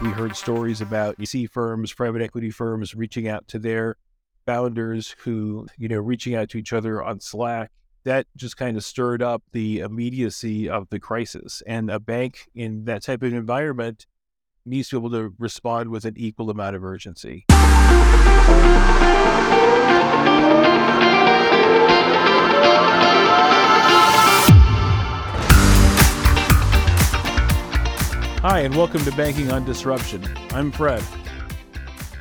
We heard stories about VC firms, private equity firms reaching out to their founders who, you know, reaching out to each other on Slack. That just kind of stirred up the immediacy of the crisis. And a bank in that type of environment needs to be able to respond with an equal amount of urgency. Hi, and welcome to Banking on Disruption. I'm Fred.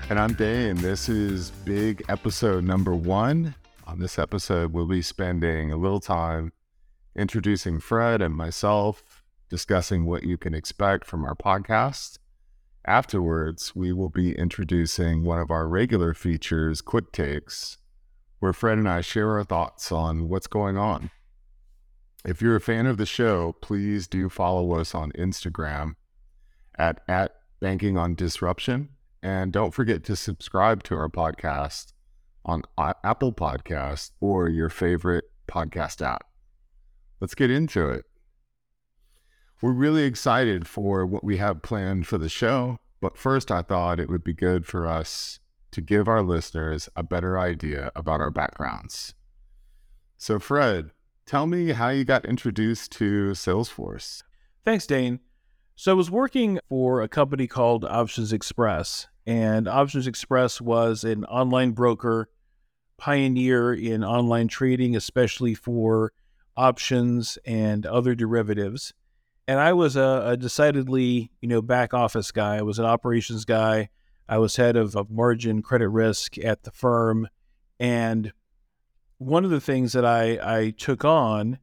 And I'm Dane. This is big episode number one. On this episode, we'll be spending a little time introducing Fred and myself, discussing what you can expect from our podcast. Afterwards, we will be introducing one of our regular features, Quick Takes, where Fred and I share our thoughts on what's going on. If you're a fan of the show, please do follow us on Instagram at, at Banking on Disruption. And don't forget to subscribe to our podcast on Apple Podcast or your favorite podcast app. Let's get into it. We're really excited for what we have planned for the show. But first, I thought it would be good for us to give our listeners a better idea about our backgrounds. So, Fred, tell me how you got introduced to Salesforce. Thanks, Dane. So I was working for a company called optionsXpress, and optionsXpress was an online broker, pioneer in online trading, especially for options and other derivatives. And I was a, a decidedly, you know, back office guy. I was an operations guy. I was head of, of margin credit risk at the firm. And one of the things that I, I took on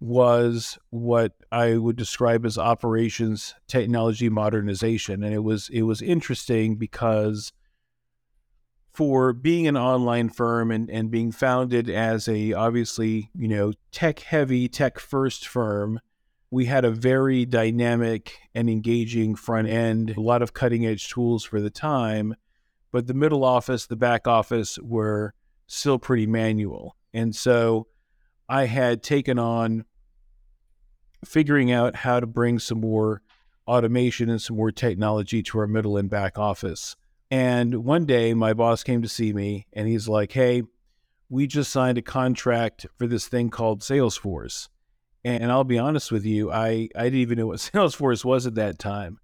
was what I would describe as operations technology modernization. And it was it was interesting because for being an online firm and, and being founded as a obviously, you know, tech heavy, tech first firm, we had a very dynamic and engaging front end, a lot of cutting edge tools for the time, but the middle office, the back office were still pretty manual. And so I had taken on figuring out how to bring some more automation and some more technology to our middle and back office. And one day my boss came to see me and he's like, Hey, we just signed a contract for this thing called Salesforce. And I'll be honest with you, I, I didn't even know what Salesforce was at that time.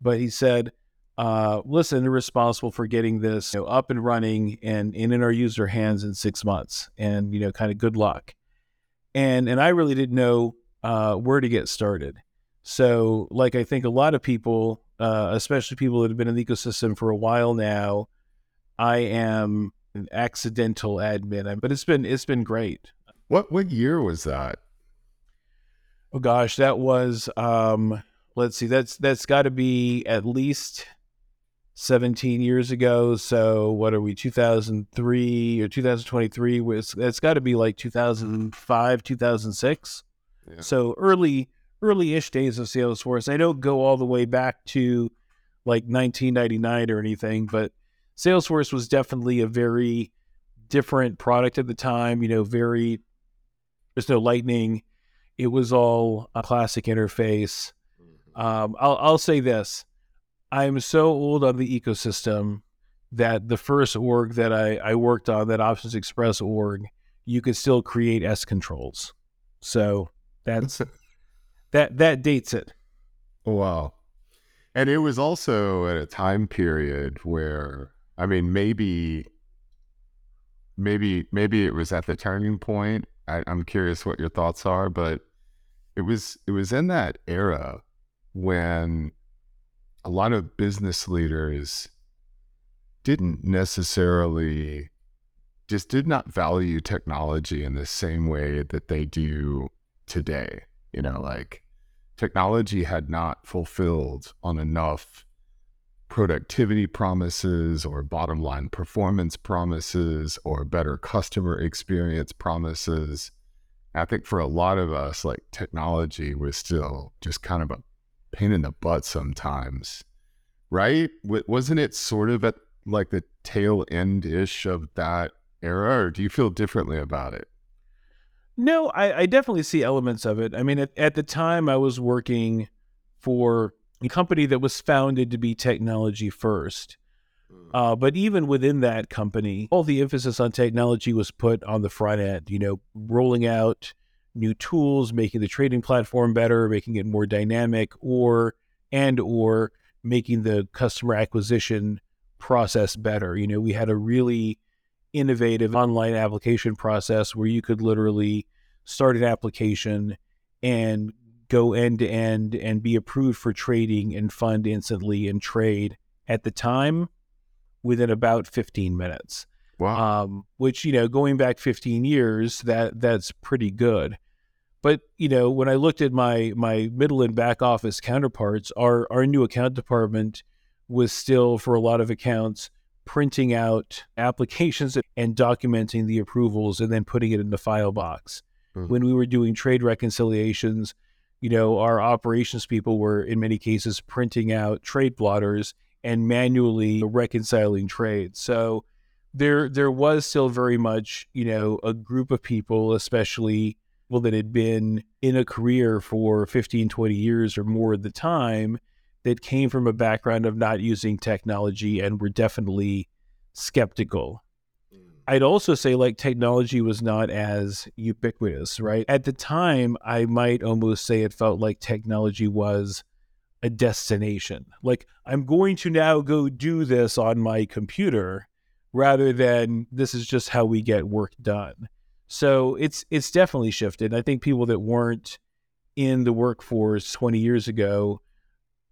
But he said, uh, listen, they're responsible for getting this you know, up and running and, and in our user hands in six months. And, you know, kind of good luck. And and I really didn't know uh, where to get started. So, like I think a lot of people, uh, especially people that have been in the ecosystem for a while now, I am an accidental admin, but it's been it's been great. What what year was that? Oh gosh, that was um, let's see, that's that's got to be at least 17 years ago. So what are we, 2003 or 2023? Was that's got to be like 2005, 2006. Yeah. So early, early-ish days of Salesforce. I don't go all the way back to like 1999 or anything, but Salesforce was definitely a very different product at the time. You know, very there's no lightning. It was all a classic interface. Mm-hmm. Um, I'll I'll say this: I'm so old on the ecosystem that the first org that I, I worked on, that optionsXpress org, you could still create S controls. So that's that that dates it. Wow. And it was also at a time period where I mean maybe maybe maybe it was at the turning point. I, I'm curious what your thoughts are, but it was it was in that era when a lot of business leaders didn't necessarily just did not value technology in the same way that they do today. You know, like technology had not fulfilled on enough productivity promises or bottom line performance promises or better customer experience promises. I think for a lot of us, like technology was still just kind of a pain in the butt sometimes, right? wasn't it sort of at like the tail end ish of that era, or do you feel differently about it? No, I, I definitely see elements of it. I mean, at, at the time, I was working for a company that was founded to be technology first. Hmm. Uh, but even within that company, all the emphasis on technology was put on the front end, you know, rolling out new tools, making the trading platform better, making it more dynamic, or and or making the customer acquisition process better. You know, we had a really innovative online application process where you could literally start an application and go end to end and be approved for trading and fund instantly and trade at the time within about 15 minutes. Wow. Um, which you know, going back 15 years, that that's pretty good. But you know, when I looked at my my middle and back office counterparts, our our new account department was still for a lot of accounts printing out applications and documenting the approvals and then putting it in the file box. Mhm. When we were doing trade reconciliations, you know, our operations people were in many cases printing out trade blotters and manually reconciling trades. So there there was still very much, you know, a group of people, especially people that had been in a career for 15, 20 years or more at the time that came from a background of not using technology and were definitely skeptical. Mm. I'd also say like technology was not as ubiquitous, right? At the time, I might almost say it felt like technology was a destination. Like I'm going to now go do this on my computer rather than this is just how we get work done. So it's it's definitely shifted. I think people that weren't in the workforce 20 years ago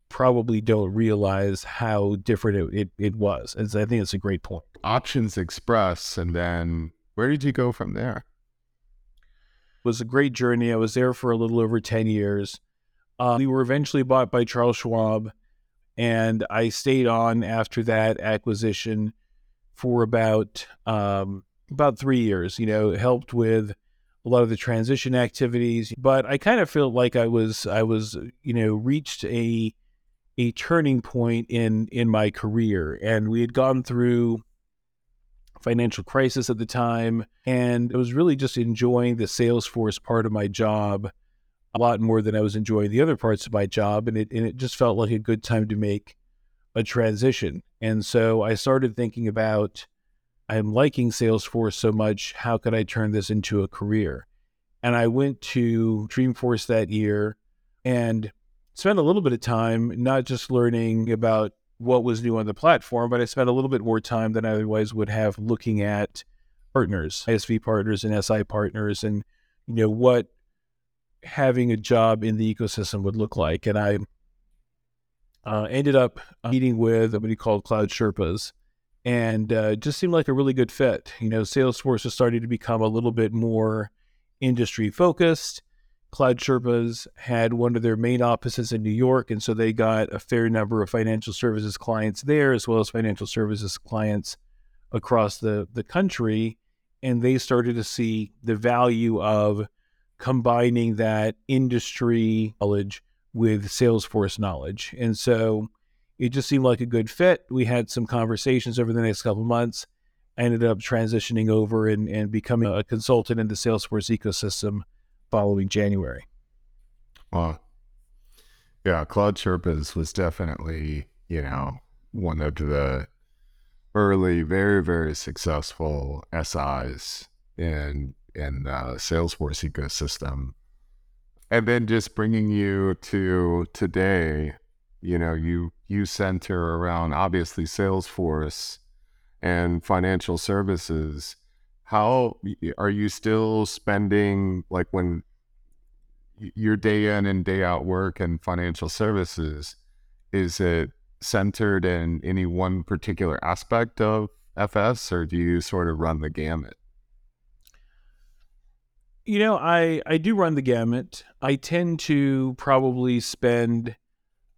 probably don't realize how different it, it, it was. And so I think it's a great point. optionsXpress, and then where did you go from there? It was a great journey. I was there for a little over 10 years. Uh, we were eventually bought by Charles Schwab, and I stayed on after that acquisition for about um, about three years. You know, helped with a lot of the transition activities, but I kind of felt like I was I was you know reached a a turning point in in my career, and we had gone through financial crisis at the time, and I was really just enjoying the Salesforce part of my job a lot more than I was enjoying the other parts of my job, and it and it just felt like a good time to make a transition. And so I started thinking about I'm liking Salesforce so much, how could I turn this into a career? And I went to Dreamforce that year and spent a little bit of time not just learning about what was new on the platform, but I spent a little bit more time than I otherwise would have looking at partners, ISV partners and SI partners, and you know what having a job in the ecosystem would look like. And I uh, ended up meeting with somebody called Cloud Sherpas, and uh, just seemed like a really good fit. You know, Salesforce was starting to become a little bit more industry focused. Cloud Sherpas had one of their main offices in New York, and so they got a fair number of financial services clients there, as well as financial services clients across the the country. And they started to see the value of combining that industry knowledge with Salesforce knowledge. And so it just seemed like a good fit. We had some conversations over the next couple months. I ended up transitioning over and, and becoming a consultant in the Salesforce ecosystem following January. Well, yeah, Cloud Sherpas was definitely, you know, one of the early, very, very successful SIs in in the Salesforce ecosystem. And then just bringing you to today, you know, you you center around obviously Salesforce and financial services. How are you still spending like when your day in and day out work and financial services? Is it centered in any one particular aspect of FS, or do you sort of run the gamut? You know, I I do run the gamut. I tend to probably spend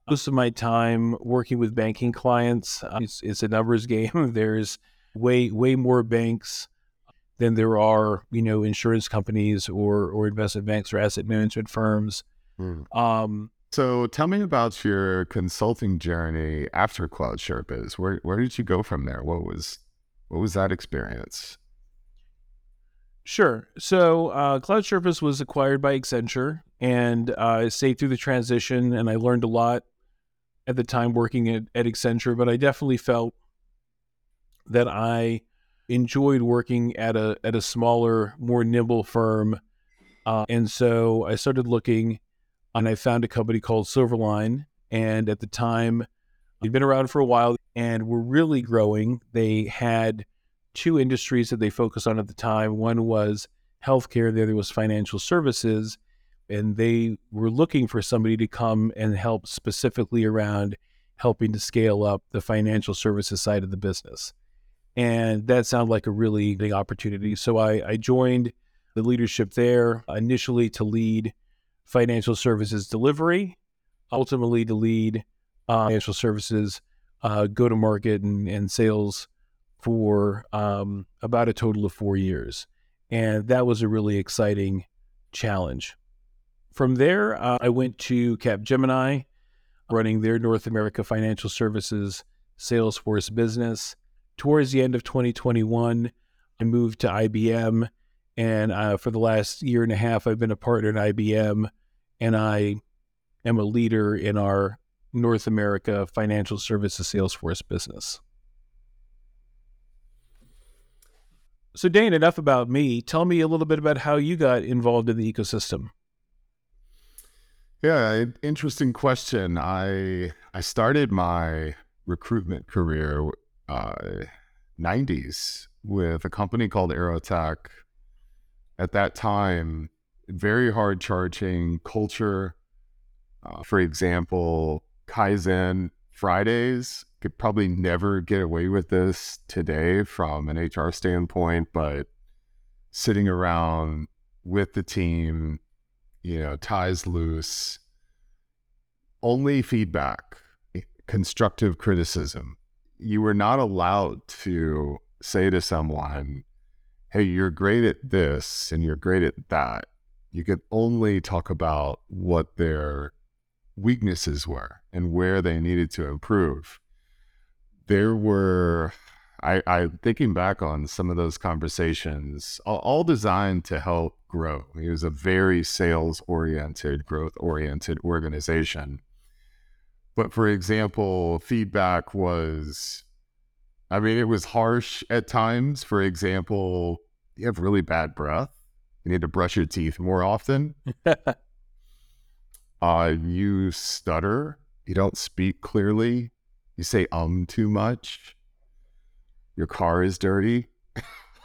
most of my time working with banking clients. Uh, It's, it's a numbers game. There's way way more banks than there are, you know, insurance companies or or investment banks or asset management firms. Um, So tell me about your consulting journey after Cloud Sherpas. Where where did you go from there? What was what was that experience? Sure. So uh, Cloud Sherpas was acquired by Accenture, and uh, I stayed through the transition, and I learned a lot at the time working at, at Accenture, but I definitely felt that I enjoyed working at a at a smaller, more nimble firm, uh, and so I started looking, and I found a company called Silverline, and at the time, they'd been around for a while and were really growing. They had two industries that they focused on at the time. One was healthcare, the other was financial services, and they were looking for somebody to come and help specifically around helping to scale up the financial services side of the business. And that sounded like a really big opportunity. So I, I joined the leadership there initially to lead financial services delivery, ultimately to lead uh, financial services uh, go to market and, and sales for um, about a total of four years. And that was a really exciting challenge. From there, uh, I went to Capgemini, running their North America financial services Salesforce business towards the end of 2021, I moved to IBM. And uh, for the last year and a half, I've been a partner in IBM. And I am a leader in our North America financial services Salesforce business. So, Dane, enough about me. Tell me a little bit about how you got involved in the ecosystem. Yeah, interesting question. I I started my recruitment career uh, 90s with a company called Aerotek. At that time, very hard charging culture. Uh, for example, Kaizen Fridays could probably never get away with this today from an HR standpoint, but sitting around with the team, you know, ties loose, only feedback, constructive criticism you were not allowed to say to someone, Hey, you're great at this and you're great at that. You could only talk about what their weaknesses were and where they needed to improve. There were, I, I thinking back on some of those conversations, all, all designed to help grow. It was a very sales oriented, growth oriented organization. But for example, feedback was, I mean, it was harsh at times. For example, you have really bad breath. You need to brush your teeth more often. uh, you stutter. You don't speak clearly. You say um too much. Your car is dirty.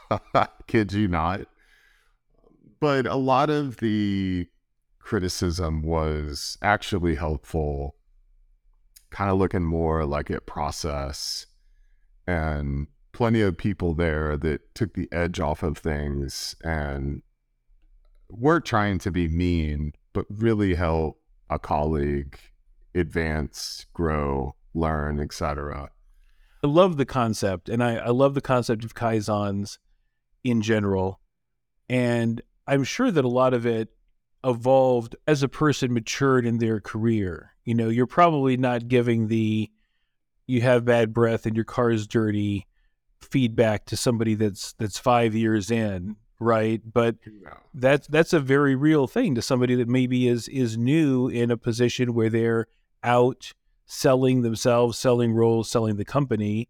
Kid you not. But a lot of the criticism was actually helpful kind of looking more like at process and plenty of people there that took the edge off of things and weren't trying to be mean, but really help a colleague advance, grow, learn, etc. I love the concept, and I, I love the concept of kaizens in general. And I'm sure that a lot of it evolved as a person matured in their career. You know, you're probably not giving the you have bad breath and your car is dirty feedback to somebody that's that's 5 years in, right? But no. that's that's a very real thing to somebody that maybe is is new in a position where they're out selling themselves, selling roles, selling the company.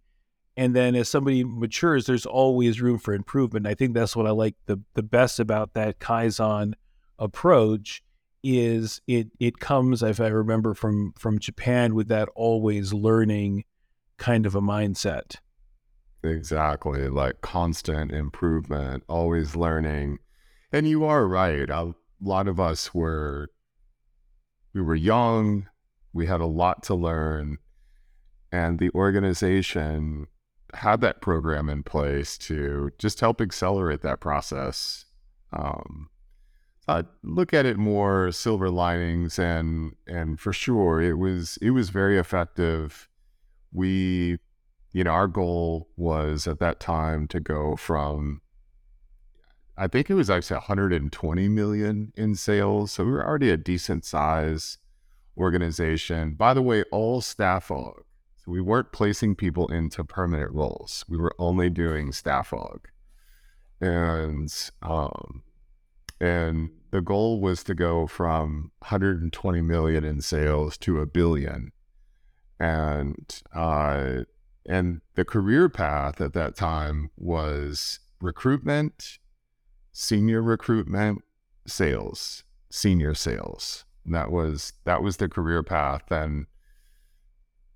And then as somebody matures, there's always room for improvement. I think that's what I like the the best about that Kaizen approach is it it comes if I remember from from Japan with that always learning kind of a mindset. Exactly, like constant improvement, always learning. And you are right. A lot of us were we were young, we had a lot to learn, and the organization had that program in place to just help accelerate that process. Um, uh, look at it more silver linings and and for sure it was it was very effective we you know our goal was at that time to go from i think it was actually 120 million in sales so we were already a decent size organization by the way all staff aug so we weren't placing people into permanent roles we were only doing staff aug and um and the goal was to go from 120 million in sales to a billion. and uh, and the career path at that time was recruitment, senior recruitment, sales, senior sales. That was that was the career path, and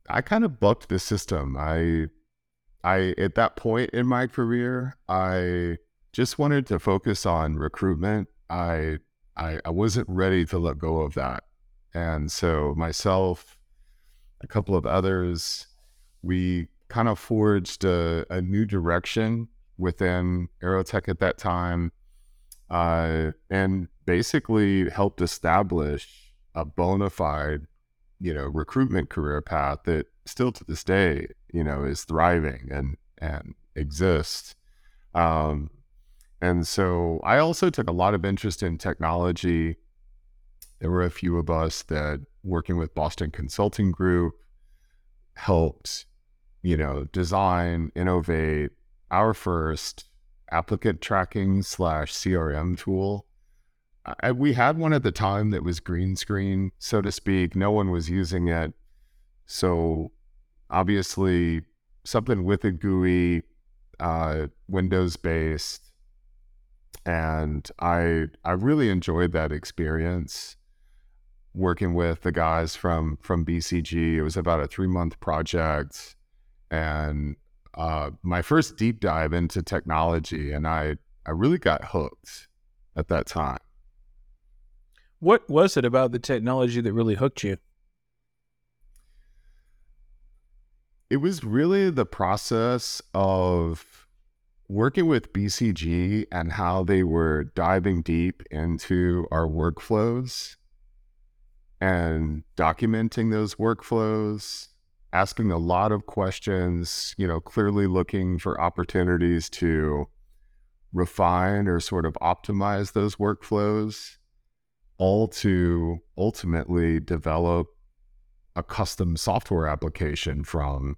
I kind of bucked the system. I I at that point in my career, I just wanted to focus on recruitment. I I, I wasn't ready to let go of that. And so myself, a couple of others, we kind of forged a, a new direction within Aerotek at that time, uh, and basically helped establish a bona fide, you know, recruitment career path that still to this day, you know, is thriving and and exists. Um, and so I also took a lot of interest in technology. There were a few of us that working with Boston Consulting Group helped, you know, design, innovate our first applicant tracking slash CRM tool. I, we had one at the time that was green screen, so to speak. No one was using it. So obviously, something with a GUI, uh, Windows based, and I I really enjoyed that experience working with the guys from from BCG. It was about a three month project, and uh, my first deep dive into technology, and I I really got hooked at that time. What was it about the technology that really hooked you? It was really the process of working with BCG and how they were diving deep into our workflows and documenting those workflows, asking a lot of questions, you know, clearly looking for opportunities to refine or sort of optimize those workflows, all to ultimately develop a custom software application from.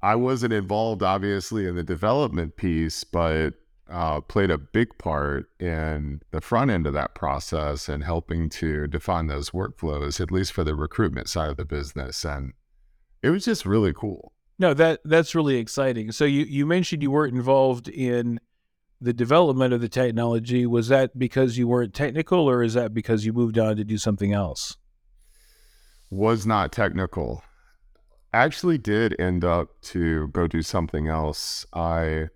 I wasn't involved, obviously, in the development piece, but uh, played a big part in the front end of that process and helping to define those workflows, at least for the recruitment side of the business. And it was just really cool. No, that that's really exciting. So you you mentioned you weren't involved in the development of the technology. Was that because you weren't technical, or is that because you moved on to do something else? Was not technical. Actually, did end up to go do something else. I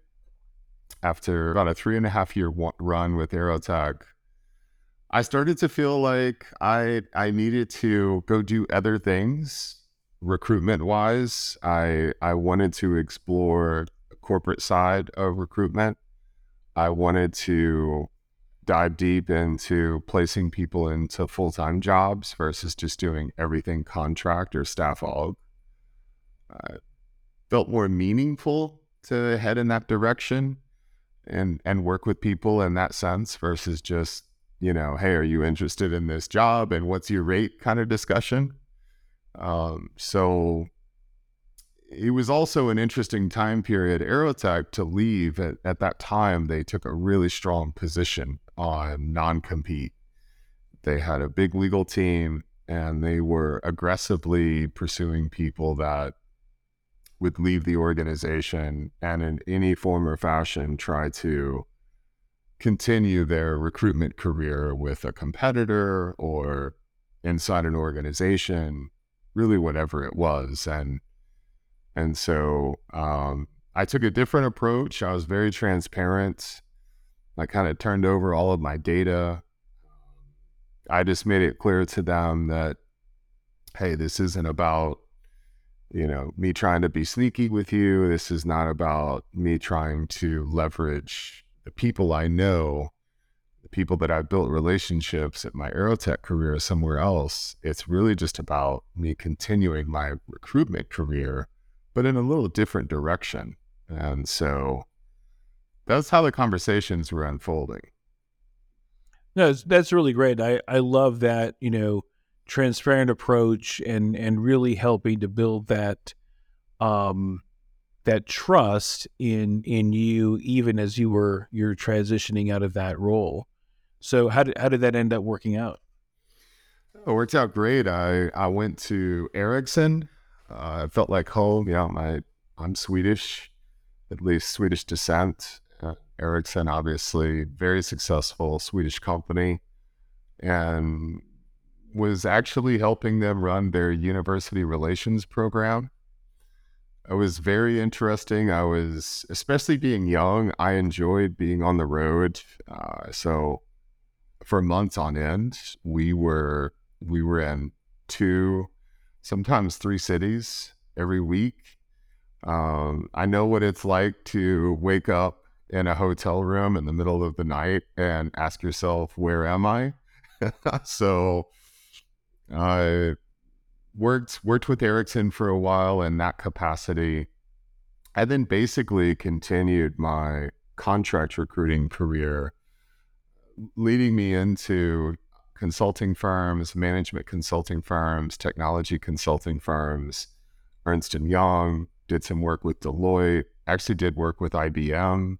after about a three and a half year run with Aerotek, I started to feel like I I needed to go do other things recruitment wise. I I wanted to explore corporate side of recruitment. I wanted to dive deep into placing people into full time jobs versus just doing everything contract or staff. I felt more meaningful to head in that direction and and work with people in that sense versus just you know hey are you interested in this job and what's your rate kind of discussion um, so it was also an interesting time period aerotek to leave at, at that time they took a really strong position on non-compete they had a big legal team and they were aggressively pursuing people that would leave the organization and in any form or fashion try to continue their recruitment career with a competitor or inside an organization, really whatever it was. And and so um, I took a different approach. I was very transparent. I kind of turned over all of my data. I just made it clear to them that, hey, this isn't about you know, me trying to be sneaky with you. This is not about me trying to leverage the people I know, the people that I've built relationships at my Aerotek career somewhere else. It's really just about me continuing my recruitment career, but in a little different direction. And so that's how the conversations were unfolding. No, that's really great. I, I love that, you know, transparent approach and and really helping to build that um that trust in in you even as you were you're transitioning out of that role so how did how did that end up working out it worked out great. I, I went to Ericsson. Uh, I felt like home. Yeah, my I'm Swedish, at least Swedish descent. Uh, Ericsson, obviously, very successful Swedish company, and was actually helping them run their university relations program. It was very interesting. I was, especially being young, I enjoyed being on the road. Uh, so for months on end, we were we were in two, sometimes three cities every week. Um, I know what it's like to wake up in a hotel room in the middle of the night and ask yourself, "Where am I?" so I worked worked with Ericsson for a while in that capacity. I then basically continued my contract recruiting career, leading me into consulting firms, management consulting firms, technology consulting firms, Ernst and Young, did some work with Deloitte, actually did work with IBM,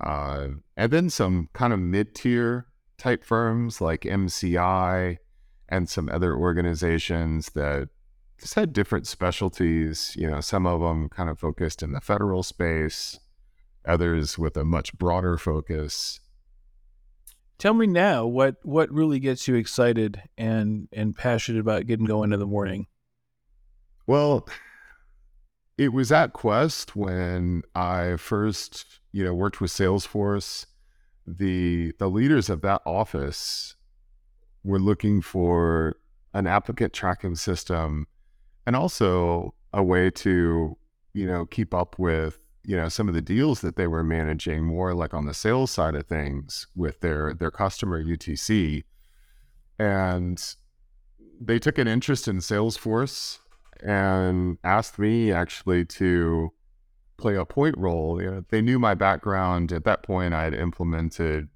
uh, and then some kind of mid-tier type firms like MCI, and some other organizations that just had different specialties. You know, some of them kind of focused in the federal space, others with a much broader focus. Tell me now what what really gets you excited and and passionate about getting going in the morning. Well, it was at Quest when I first, you know, worked with Salesforce. The the leaders of that office we're looking for an applicant tracking system and also a way to, you know, keep up with, you know, some of the deals that they were managing more like on the sales side of things with their their customer UTC. And they took an interest in Salesforce and asked me actually to play a point role. You know, they knew my background at that point. I had implemented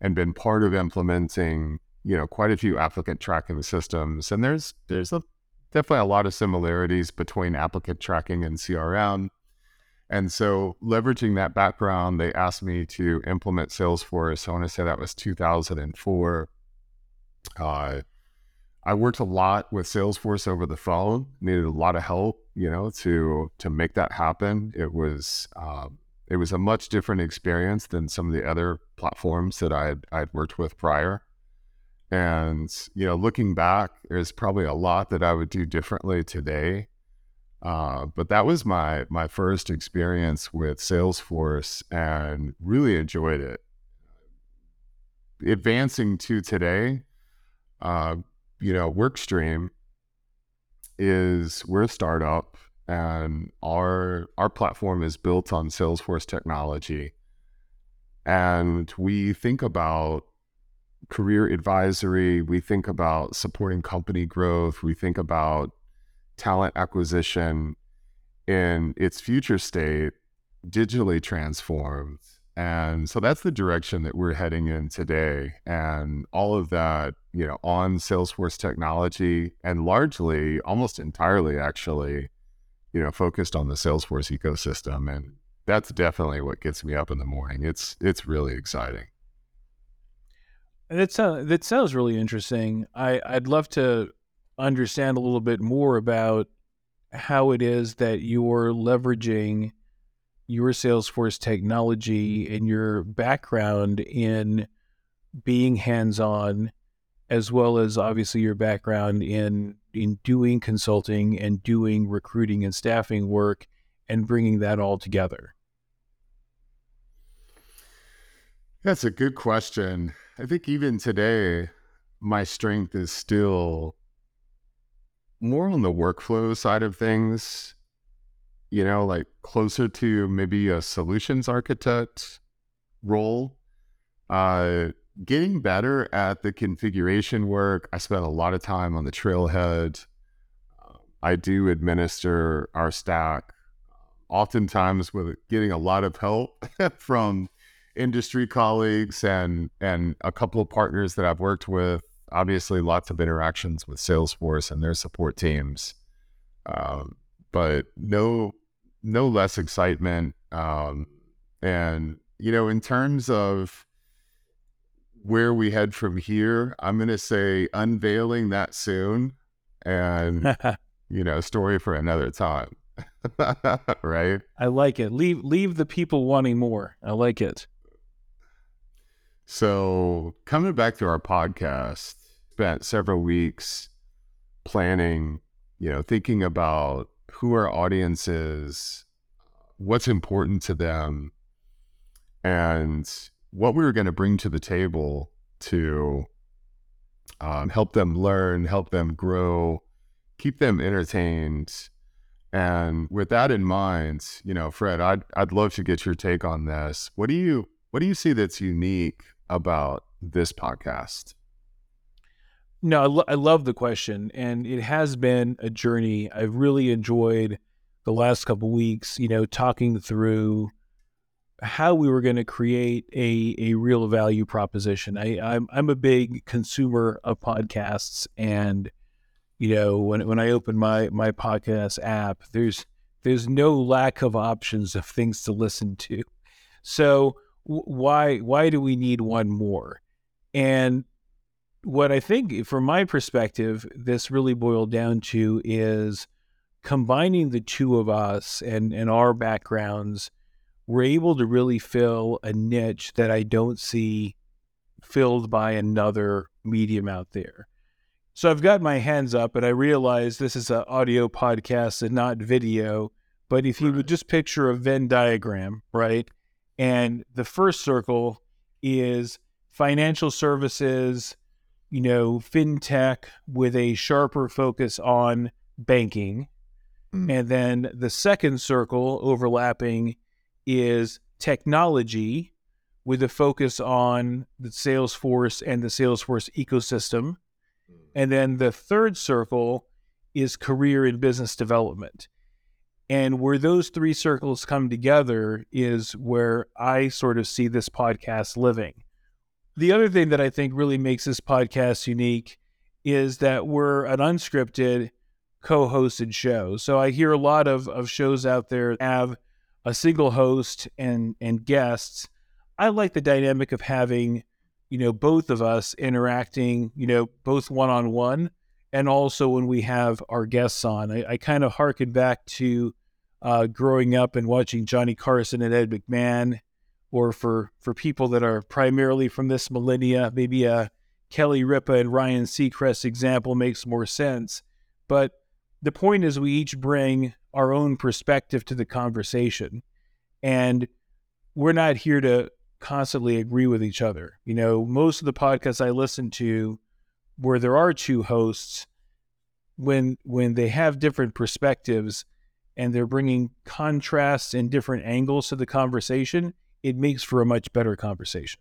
and been part of implementing you know quite a few applicant tracking systems, and there's there's a, definitely a lot of similarities between applicant tracking and CRM. And so, leveraging that background, they asked me to implement Salesforce. I want to say that was 2004. Uh, I worked a lot with Salesforce over the phone. Needed a lot of help, you know, to to make that happen. It was um, it was a much different experience than some of the other platforms that I'd I'd worked with prior. And, you know, looking back, there's probably a lot that I would do differently today. Uh, but that was my my first experience with Salesforce and really enjoyed it. Advancing to today, uh, you know, WorkStream is we're a startup and our our platform is built on Salesforce technology. And we think about career advisory, we think about supporting company growth, we think about talent acquisition in its future state, digitally transformed. And so that's the direction that we're heading in today. And all of that, you know, on Salesforce technology and largely, almost entirely actually, you know, focused on the Salesforce ecosystem. And that's definitely what gets me up in the morning. It's it's really exciting. That sounds that sounds really interesting. I I'd love to understand a little bit more about how it is that you're leveraging your Salesforce technology mm-hmm. and your background in being hands-on as well as obviously your background in in doing consulting and doing recruiting and staffing work and bringing that all together. That's a good question. I think even today, my strength is still more on the workflow side of things, you know, like closer to maybe a solutions architect role. Uh, getting better at the configuration work. I spent a lot of time on the trailhead. I do administer our stack, oftentimes with getting a lot of help from industry colleagues and and a couple of partners that I've worked with. Obviously, lots of interactions with Salesforce and their support teams, um, but no no less excitement. Um, and you know, in terms of where we head from here, I'm going to say unveiling that soon and, you know, story for another time. right? I like it. Leave leave the people wanting more. I like it. So, coming back to our podcast, spent several weeks planning, you know, thinking about who our audience is, what's important to them, and what we were going to bring to the table to um, help them learn, help them grow, keep them entertained. And with that in mind, you know, Fred, I'd I'd love to get your take on this. What do you what do you see that's unique about this podcast? No, I, lo- I love the question, and it has been a journey. I've really enjoyed the last couple weeks. You know, talking through how we were going to create a a real value proposition. I I'm I'm a big consumer of podcasts, and you know when when I open my my podcast app, there's there's no lack of options of things to listen to. So why why do we need one more? And what I think, eh, from my perspective, this really boiled down to is combining the two of us and and our backgrounds. We're able to really fill a niche that I don't see filled by another medium out there. So I've got my hands up, and I realize this is an audio podcast and not video. But if you would just picture a Venn diagram, right? And the first circle is financial services, you know, fintech with a sharper focus on banking. Mm. And then the second circle overlapping is technology with a focus on the Salesforce and the Salesforce ecosystem. Mm. And then the third circle is career and business development. And where those three circles come together is where I sort of see this podcast living. The other thing that I think really makes this podcast unique is that we're an unscripted co hosted show. So I hear a lot of, of shows out there have a single host and, and guests. I like the dynamic of having, you know, both of us interacting, you know, both one on one and also when we have our guests on. I, I kind of harken back to uh, growing up and watching Johnny Carson and Ed McMahon, or for for people that are primarily from this millennia, maybe a Kelly Ripa and Ryan Seacrest example makes more sense. But the point is, we each bring our own perspective to the conversation, and we're not here to constantly agree with each other. You know, most of the podcasts I listen to, where there are two hosts, when when they have different perspectives and they're bringing contrasts and different angles to the conversation, it makes for a much better conversation.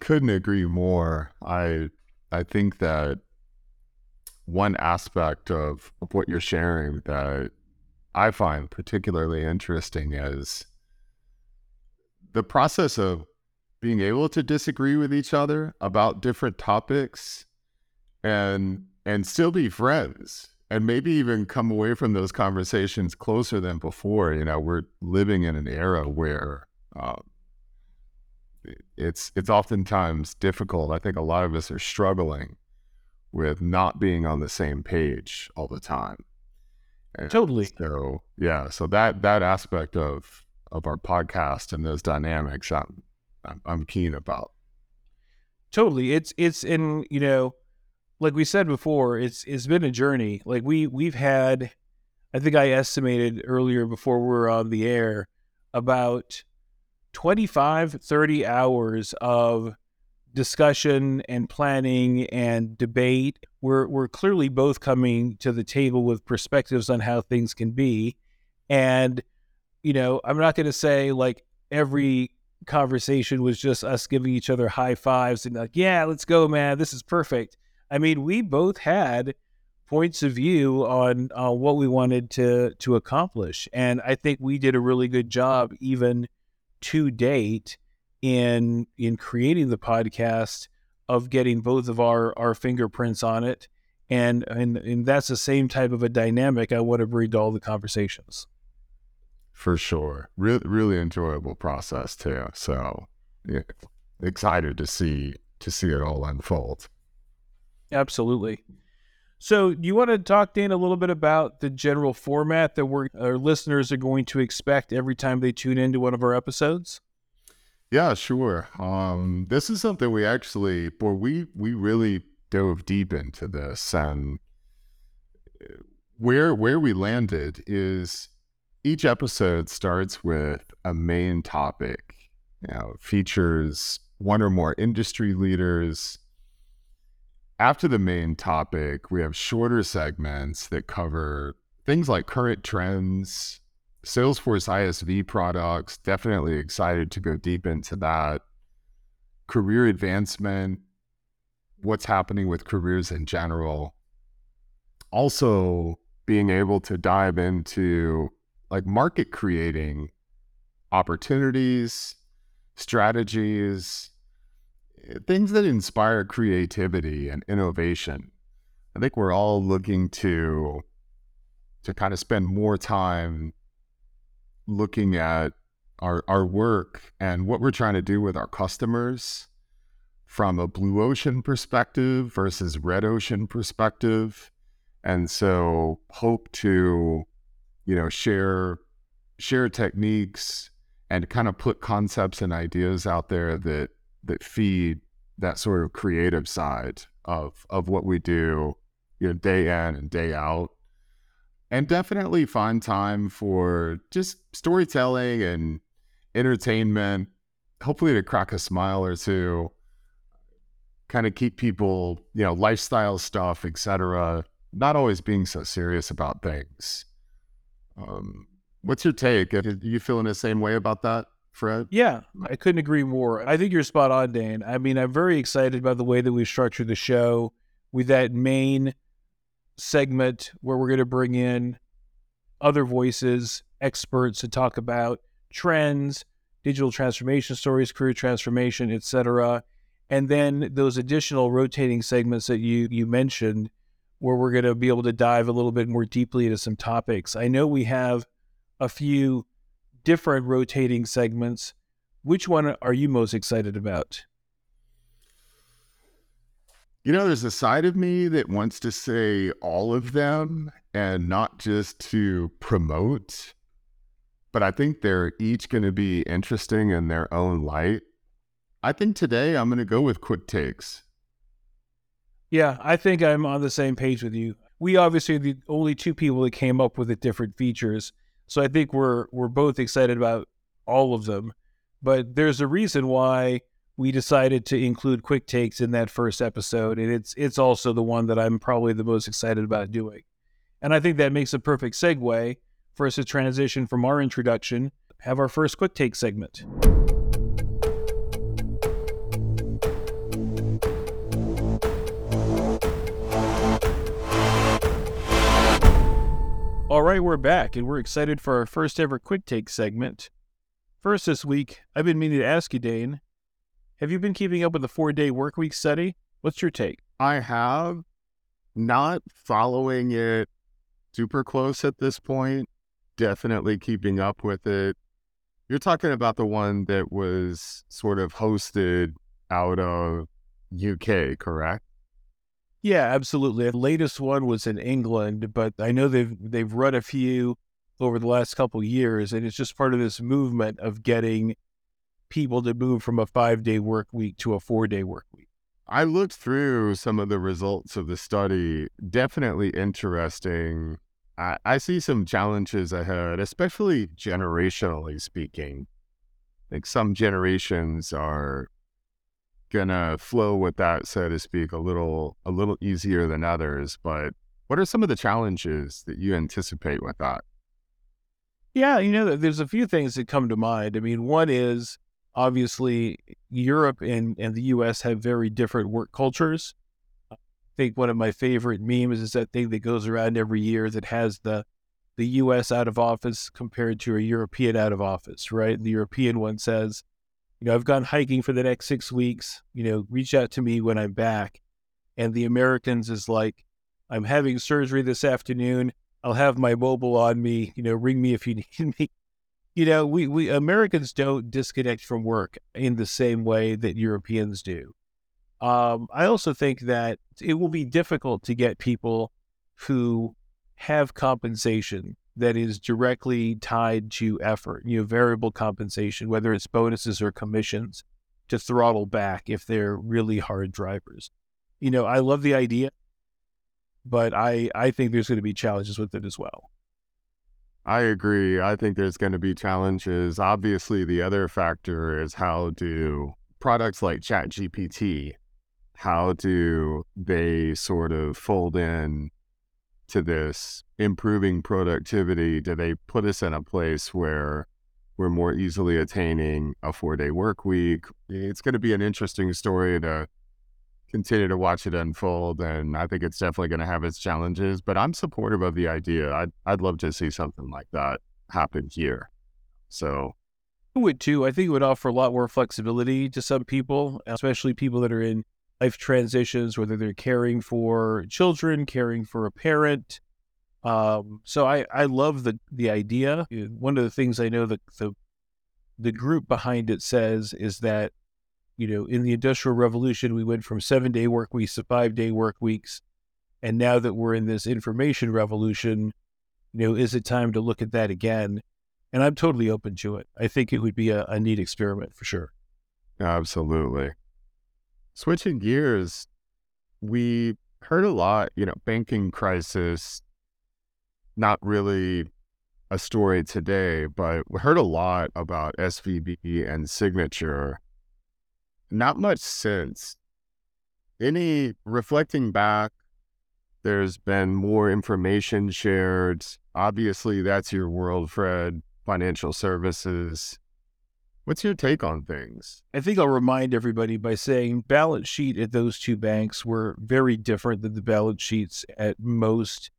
Couldn't agree more. I I think that one aspect of, of what you're sharing that I find particularly interesting is the process of being able to disagree with each other about different topics and and still be friends and maybe even come away from those conversations closer than before. You know, we're living in an era where um, it's it's oftentimes difficult. I think a lot of us are struggling with not being on the same page all the time. And totally. So yeah, so that that aspect of of our podcast and those dynamics, I'm I'm, I'm keen about. Totally, it's it's in you know like we said before, it's it's been a journey. Like we we've had, I think I estimated earlier before we were on the air about 25, 30 hours of discussion and planning and debate. We're we're clearly both coming to the table with perspectives on how things can be. And, you know, I'm not gonna say like every conversation was just us giving each other high fives and like, yeah, let's go, man. This is perfect. I mean, we both had points of view on uh, what we wanted to to accomplish, and I think we did a really good job, even to date, in in creating the podcast of getting both of our our fingerprints on it, and and and that's the same type of a dynamic I want to bring to all the conversations. For sure, really really enjoyable process too. So yeah, excited to see to see it all unfold. Absolutely. So, you want to talk, Dan, a little bit about the general format that we're, our listeners are going to expect every time they tune into one of our episodes? Yeah, sure. Um, this is something we actually, boy, we we really dove deep into this, and where where we landed is each episode starts with a main topic. You know, features one or more industry leaders after the main topic, we have shorter segments that cover things like current trends, Salesforce ISV products. Definitely excited to go deep into that. Career advancement, what's happening with careers in general. Also, being able to dive into like market creating opportunities, strategies, things that inspire creativity and innovation. I think we're all looking to to kind of spend more time looking at our our work and what we're trying to do with our customers from a blue ocean perspective versus red ocean perspective. And so hope to, you know, share share techniques and kind of put concepts and ideas out there that that feed that sort of creative side of of what we do, you know, day in and day out. And definitely find time for just storytelling and entertainment, hopefully to crack a smile or two, kind of keep people, you know, lifestyle stuff, etc. Not always being so serious about things. Um, what's your take? Are you feeling the same way about that? Fred? Yeah, I couldn't agree more. I think you're spot on, Dane. I mean, I'm very excited by the way that we've structured the show with that main segment where we're going to bring in other voices, experts to talk about trends, digital transformation stories, career transformation, etc. And then those additional rotating segments that you you mentioned where we're going to be able to dive a little bit more deeply into some topics. I know we have a few different rotating segments. Which one are you most excited about? You know, there's a side of me that wants to say all of them and not just to promote, but I think they're each going to be interesting in their own light. I think today I'm going to go with quick takes. Yeah, I think I'm on the same page with you. We obviously are the only two people that came up with the different features. So I think we're we're both excited about all of them. But there's a reason why we decided to include quick takes in that first episode, and it's it's also the one that I'm probably the most excited about doing. And I think that makes a perfect segue for us to transition from our introduction, have our first quick take segment. All right, we're back and we're excited for our first ever quick take segment. First this week, I've been meaning to ask you, Dane, have you been keeping up with the four day work week study? What's your take? I have not following it super close at this point, definitely keeping up with it. You're talking about the one that was sort of hosted out of UK, correct? Yeah, absolutely. The latest one was in England, but I know they've they've run a few over the last couple years, and it's just part of this movement of getting people to move from a five day work week to a four day work week. I looked through some of the results of the study. Definitely interesting. I, I see some challenges ahead, especially generationally speaking. Like some generations are gonna flow with that, so to speak, a little a little easier than others. But what are some of the challenges that you anticipate with that? Yeah, you know, there's a few things that come to mind. I mean, one is obviously Europe and, and the US have very different work cultures. I think one of my favorite memes is that thing that goes around every year that has the the US out of office compared to a European out of office, right? The European one says, you know, I've gone hiking for the next six weeks, you know, reach out to me when I'm back. And the Americans is like, I'm having surgery this afternoon. I'll have my mobile on me, you know, ring me if you need me. You know, we, we Americans don't disconnect from work in the same way that Europeans do. Um, I also think that it will be difficult to get people who have compensation that is directly tied to effort, you know, variable compensation, whether it's bonuses or commissions, to throttle back if they're really hard drivers. You know, I love the idea, but I, I think there's going to be challenges with it as well. I agree. I think there's going to be challenges. Obviously, the other factor is how do products like ChatGPT how do they sort of fold in to this improving productivity? Do they put us in a place where we're more easily attaining a four day work week? It's going to be an interesting story to continue to watch it unfold. And I think it's definitely going to have its challenges, but I'm supportive of the idea. I'd, I'd love to see something like that happen here. So I would too. I think it would offer a lot more flexibility to some people, especially people that are in life transitions, whether they're caring for children, caring for a parent. Um, so I, I love the the idea. One of the things I know that the the group behind it says is that, you know, in the Industrial Revolution, we went from seven day work weeks to five day work weeks. And now that we're in this information revolution, you know, is it time to look at that again? And I'm totally open to it. I think it would be a, a neat experiment for sure. Absolutely. Switching gears, we heard a lot, you know, banking crisis, not really a story today, but we heard a lot about SVB and Signature. Not much since. Any reflecting back, there's been more information shared. Obviously, that's your world, Fred, financial services. What's your take on things? I think I'll remind everybody by saying balance sheet at those two banks were very different than the balance sheets at most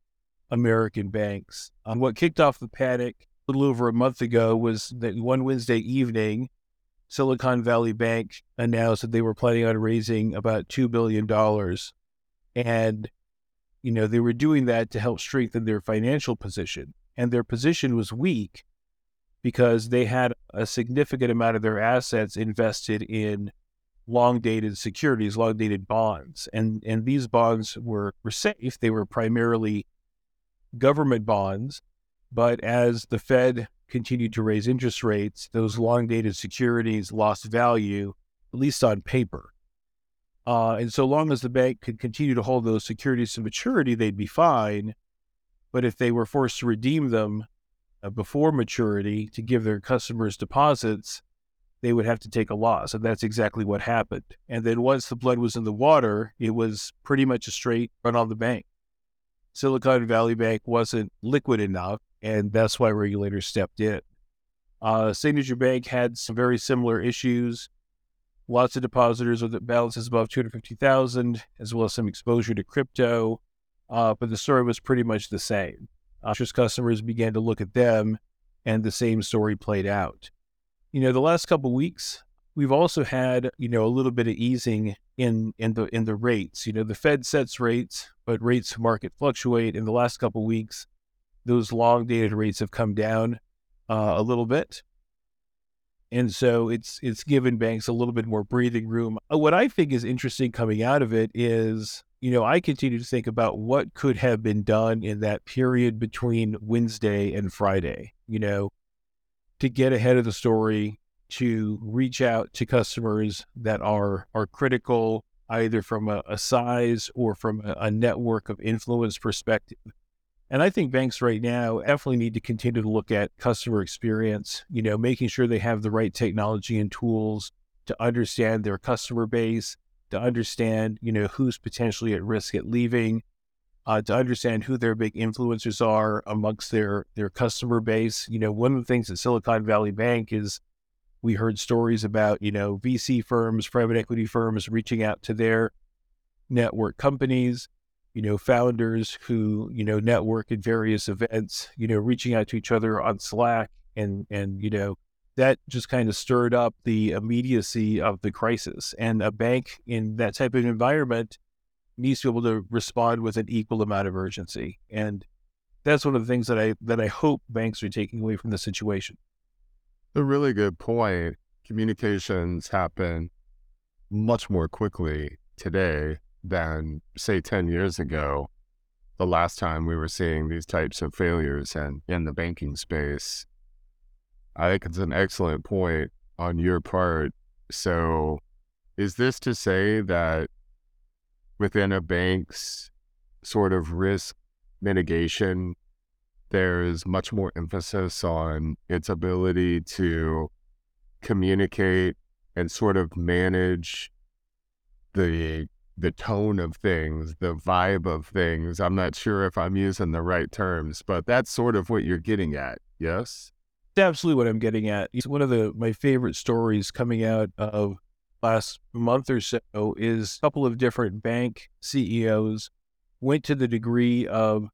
American banks. Um, what kicked off the panic a little over a month ago was that one Wednesday evening, Silicon Valley Bank announced that they were planning on raising about $2 billion. And, you know, they were doing that to help strengthen their financial position. And their position was weak because they had a significant amount of their assets invested in long dated securities, long dated bonds. And and these bonds were, were safe. They were primarily government bonds. But as the Fed continued to raise interest rates, those long dated securities lost value, at least on paper. Uh, and so long as the bank could continue to hold those securities to maturity, they'd be fine. But if they were forced to redeem them uh, before maturity to give their customers deposits, they would have to take a loss. And that's exactly what happened. And then once the blood was in the water, it was pretty much a straight run on the bank. Silicon Valley Bank wasn't liquid enough, and that's why regulators stepped in. Uh, Signature Bank had some very similar issues. Lots of depositors with balances above 250,000, as well as some exposure to crypto. Uh, but the story was pretty much the same. Usher's customers began to look at them, and the same story played out. You know, the last couple weeks, we've also had you know a little bit of easing in in the in the rates. You know, the Fed sets rates, but rates market fluctuate. In the last couple weeks, those long dated rates have come down uh, a little bit, and so it's it's given banks a little bit more breathing room. What I think is interesting coming out of it is you know, I continue to think about what could have been done in that period between Wednesday and Friday, you know, to get ahead of the story, to reach out to customers that are are critical either from a, a size or from a, a network of influence perspective. And I think banks right now definitely need to continue to look at customer experience, you know, making sure they have the right technology and tools to understand their customer base, to understand, you know, who's potentially at risk at leaving, uh, to understand who their big influencers are amongst their their customer base. You know, one of the things at Silicon Valley Bank is we heard stories about, you know, VC firms, private equity firms reaching out to their network companies, you know, founders who, you know, network at various events, you know, reaching out to each other on Slack and and, you know, that just kind of stirred up the immediacy of the crisis. And a bank in that type of environment needs to be able to respond with an equal amount of urgency. And that's one of the things that I that I hope banks are taking away from the situation. A really good point. Communications happen much more quickly today than, say, 10 years ago, the last time we were seeing these types of failures and in the banking space. I think it's an excellent point on your part. So, is this to say that within a bank's sort of risk mitigation, there's much more emphasis on its ability to communicate and sort of manage the the tone of things, the vibe of things. I'm not sure if I'm using the right terms, but that's sort of what you're getting at. Yes. Absolutely what I'm getting at. It's one of the my favorite stories coming out of last month or so is a couple of different bank CEOs went to the degree of,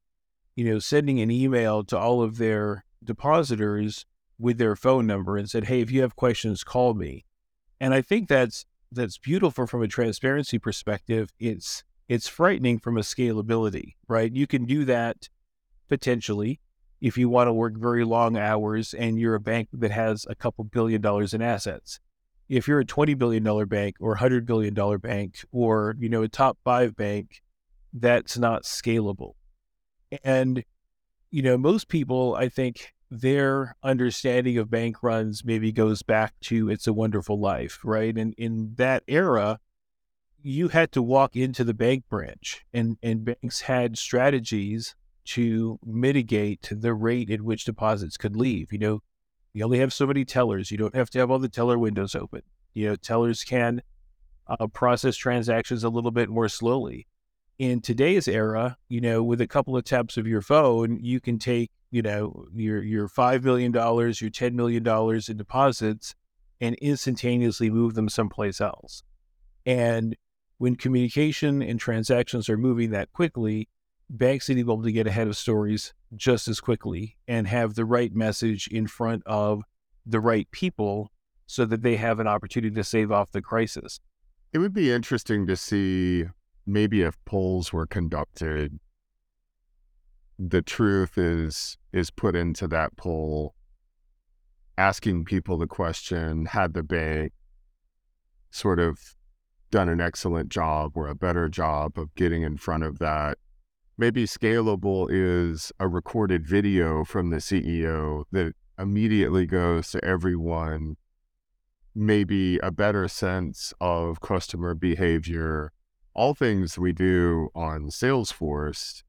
you know, sending an email to all of their depositors with their phone number and said, "Hey, if you have questions, call me." And I think that's that's beautiful from a transparency perspective. It's it's frightening from a scalability, right? You can do that potentially if you want to work very long hours and you're a bank that has a couple billion dollars in assets. If you're a $20 billion bank or $100 billion bank or, you know, a top five bank, that's not scalable. And, you know, most people, I think, their understanding of bank runs maybe goes back to It's a Wonderful Life, right? And in that era, you had to walk into the bank branch, and, and banks had strategies to mitigate the rate at which deposits could leave. You know, you only have so many tellers. You don't have to have all the teller windows open. You know, tellers can uh, process transactions a little bit more slowly. In today's era, you know, with a couple of taps of your phone, you can take you know, your your five million dollars, your ten million dollars in deposits, and instantaneously move them someplace else. And when communication and transactions are moving that quickly, banks need to be able to get ahead of stories just as quickly and have the right message in front of the right people so that they have an opportunity to save off the crisis. It would be interesting to see maybe if polls were conducted the truth is is put into that poll asking people the question had the bank sort of done an excellent job or a better job of getting in front of that maybe scalable is a recorded video from the CEO that immediately goes to everyone maybe a better sense of customer behavior all things we do on salesforce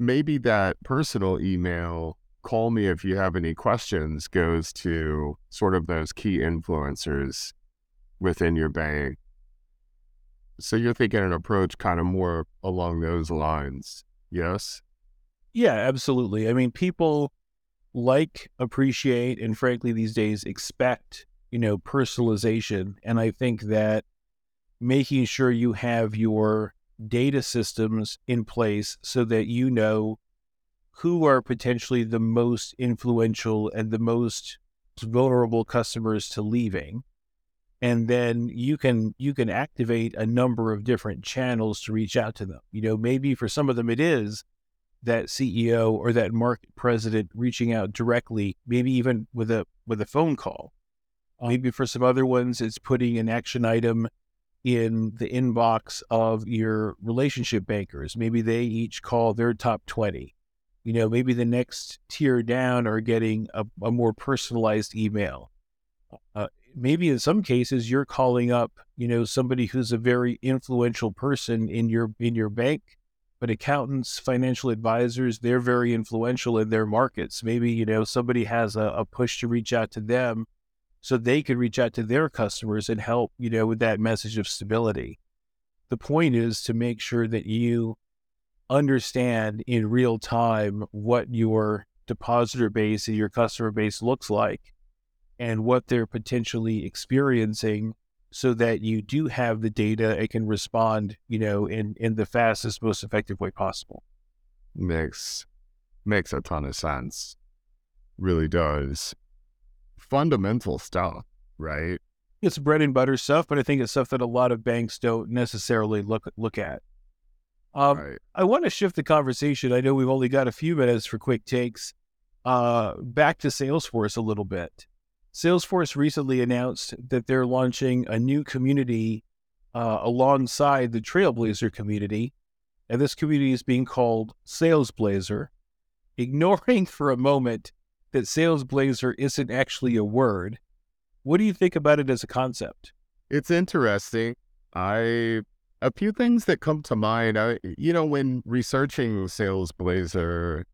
maybe that personal email, call me if you have any questions, goes to sort of those key influencers within your bank. So you're thinking an approach kind of more along those lines. Yes? Yeah, absolutely. I mean, people like, appreciate, and frankly, these days expect, you know, personalization. And I think that making sure you have your data systems in place so that you know who are potentially the most influential and the most vulnerable customers to leaving and then you can you can activate a number of different channels to reach out to them you know maybe for some of them it is that ceo or that market president reaching out directly maybe even with a with a phone call uh-huh. maybe for some other ones it's putting an action item in the inbox of your relationship bankers. Maybe they each call their top 20. You know, maybe the next tier down are getting a, a more personalized email. Maybe in some cases you're calling up, you know, somebody who's a very influential person in your in your bank, but accountants, financial advisors, they're very influential in their markets. Maybe, you know, somebody has a, a push to reach out to them so they could reach out to their customers and help, you know, with that message of stability. The point is to make sure that you understand in real time what your depositor base and your customer base looks like and what they're potentially experiencing so that you do have the data and can respond, you know, in, in the fastest, most effective way possible. Makes makes a ton of sense. Really does fundamental stuff, right? It's bread and butter stuff, but I think it's stuff that a lot of banks don't necessarily look look at. Um, right. I want to shift the conversation. I know we've only got a few minutes for quick takes. Uh, back to Salesforce a little bit. Salesforce recently announced that they're launching a new community uh, alongside the Trailblazer community. And this community is being called Salesblazer, ignoring for a moment that Salesblazer isn't actually a word. What do you think about it as a concept? It's interesting. I a few things that come to mind. I, you know, when researching Salesblazer,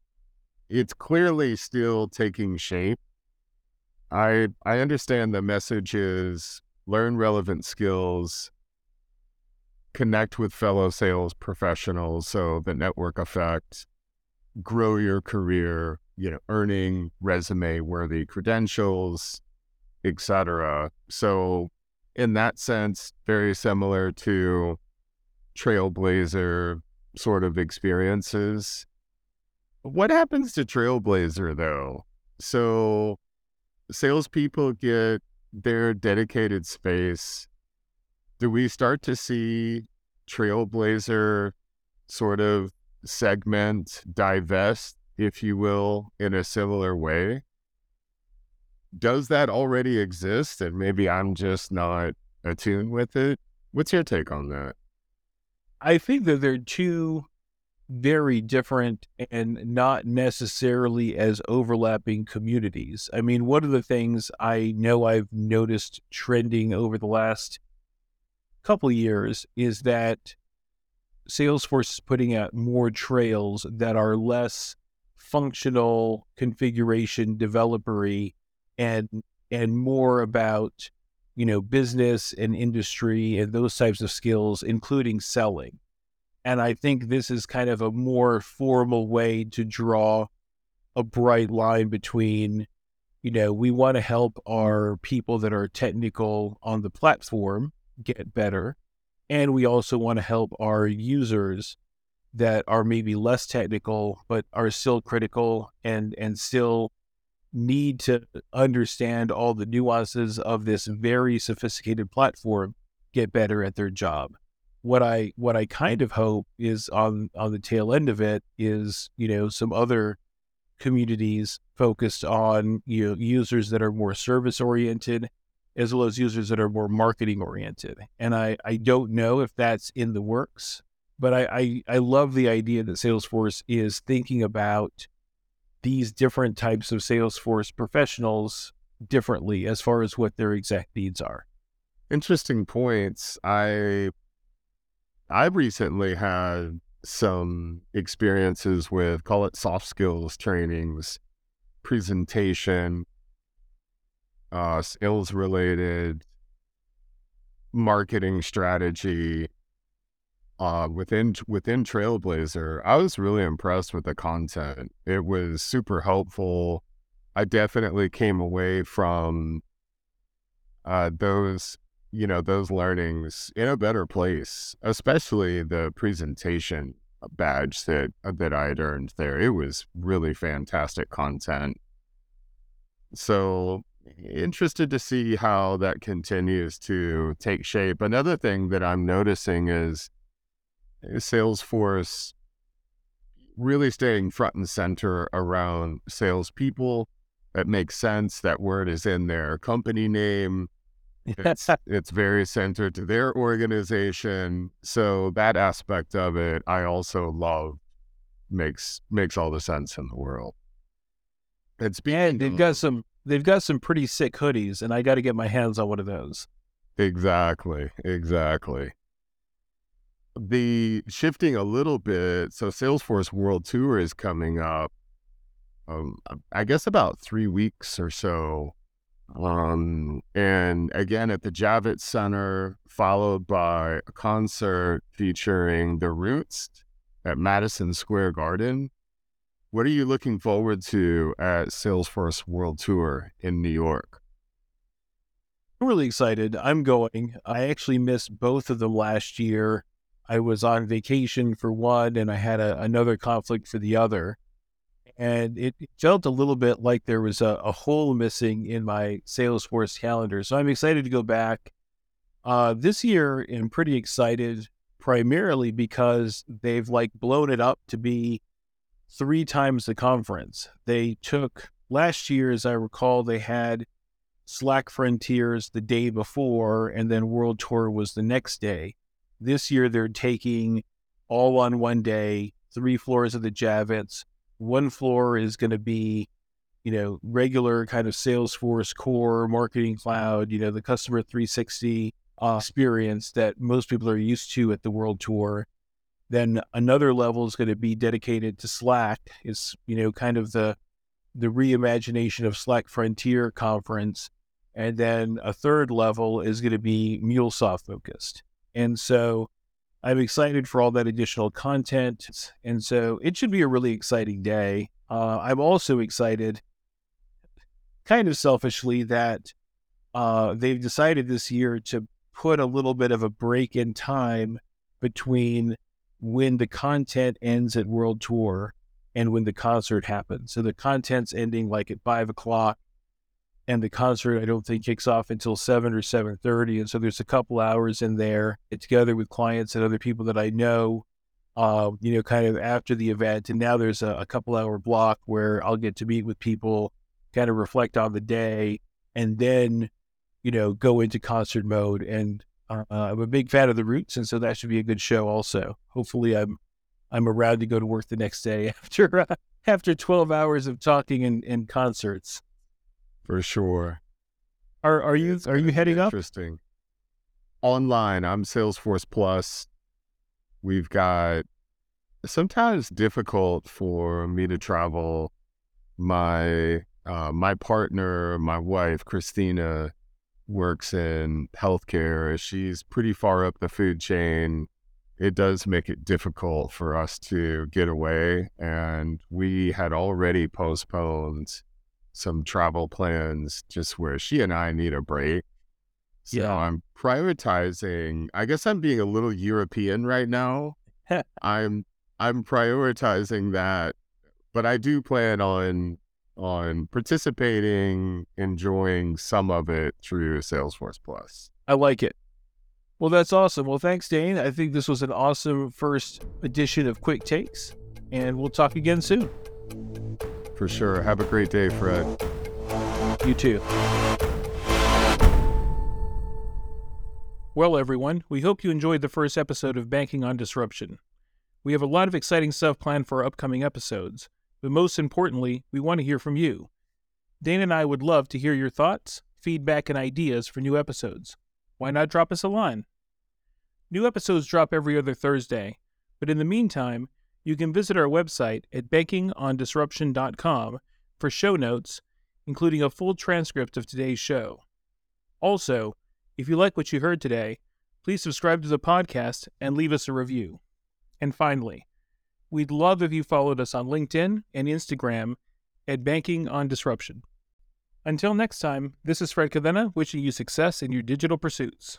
it's clearly still taking shape. I I understand the message is learn relevant skills, connect with fellow sales professionals, so the network effect, grow your career, you know, earning resume worthy credentials, etc. So in that sense, very similar to Trailblazer sort of experiences. What happens to Trailblazer though? So salespeople get their dedicated space. Do we start to see Trailblazer sort of segment, divest, if you will, in a similar way? Does that already exist? And maybe I'm just not attuned with it. What's your take on that? I think that there are two very different and not necessarily as overlapping communities. I mean, one of the things I know I've noticed trending over the last couple years is that Salesforce is putting out more trails that are less functional configuration developery and and more about you know business and industry and those types of skills including selling and I think this is kind of a more formal way to draw a bright line between, you know, we want to help our people that are technical on the platform get better. And we also want to help our users that are maybe less technical, but are still critical and, and still need to understand all the nuances of this very sophisticated platform get better at their job what I what I kind of hope is on on the tail end of it is you know some other communities focused on you know users that are more service oriented as well as users that are more marketing oriented and I I don't know if that's in the works but I I, I love the idea that Salesforce is thinking about these different types of Salesforce professionals differently as far as what their exact needs are. Interesting points. I I've recently had some experiences with call it soft skills trainings, presentation, uh, skills related marketing strategy uh, within within Trailblazer. I was really impressed with the content. It was super helpful. I definitely came away from uh, those you know those learnings in a better place especially the presentation badge that uh, that i had earned there it was really fantastic content. So interested to see how that continues to take shape. Another thing that i'm noticing is salesforce really staying front and center around salespeople. It makes sense that word is in their company name it's, it's very centered to their organization. So that aspect of it, I also love. Makes makes all the sense in the world. It's and they've got some they've got some pretty sick hoodies, and I got to get my hands on one of those. Exactly, exactly. The shifting a little bit, so Salesforce World Tour is coming up. Um, I guess about three weeks or so um, and again at the Javits Center, followed by a concert featuring The Roots at Madison Square Garden. What are you looking forward to at Salesforce World Tour in New York? I'm really excited. I'm going. I actually missed both of them last year. I was on vacation for one, and I had a, another conflict for the other and it felt a little bit like there was a, a, hole missing in my Salesforce calendar. So I'm excited to go back. Uh, this year, I'm pretty excited primarily because they've like blown it up to be three times the conference. They took last year, as I recall, they had Slack Frontiers the day before, and then World Tour was the next day. This year, they're taking all on one day, three floors of the Javits. One floor is going to be, you know, regular kind of Salesforce core marketing cloud, you know, the customer 360 uh, experience that most people are used to at the World Tour. Then another level is going to be dedicated to Slack. It's, you know, kind of the the reimagination of Slack Frontier conference. And then a third level is going to be MuleSoft focused. And so I'm excited for all that additional content. And so it should be a really exciting day. Uh, I'm also excited, kind of selfishly, that uh, they've decided this year to put a little bit of a break in time between when the content ends at World Tour and when the concert happens. So the content's ending like at five o'clock, and the concert I don't think kicks off until seven or seven thirty. And so there's a couple hours in there together with clients and other people that I know. Uh, you know, kind of after the event, and now there's a, a couple hour block where I'll get to meet with people, kind of reflect on the day, and then, you know, go into concert mode. And uh, I'm a big fan of the Roots, and so that should be a good show. Also, hopefully, I'm I'm around to go to work the next day after uh, after 12 hours of talking and, and concerts. For sure. Are are you are you heading up? Interesting. Online, I'm Salesforce Plus. We've got sometimes difficult for me to travel. My uh, my partner, my wife, Christina, works in healthcare. She's pretty far up the food chain. It does make it difficult for us to get away. And we had already postponed some travel plans just where she and I need a break. So yeah. I'm prioritizing. I guess I'm being a little European right now. I'm I'm prioritizing that, but I do plan on on participating, enjoying some of it through Salesforce Plus. I like it. Well, that's awesome. Well, thanks, Dane. I think this was an awesome first edition of Quick Takes, and we'll talk again soon. For sure. Have a great day, Fred. You too. Well, everyone, we hope you enjoyed the first episode of Banking on Disruption. We have a lot of exciting stuff planned for our upcoming episodes, but most importantly, we want to hear from you. Dane and I would love to hear your thoughts, feedback, and ideas for new episodes. Why not drop us a line? New episodes drop every other Thursday, but in the meantime, you can visit our website at bankingondisruption.com for show notes, including a full transcript of today's show. Also, if you like what you heard today, please subscribe to the podcast and leave us a review. And finally, we'd love if you followed us on LinkedIn and Instagram at Banking on Disruption. Until next time, this is Fred Cadena wishing you success in your digital pursuits.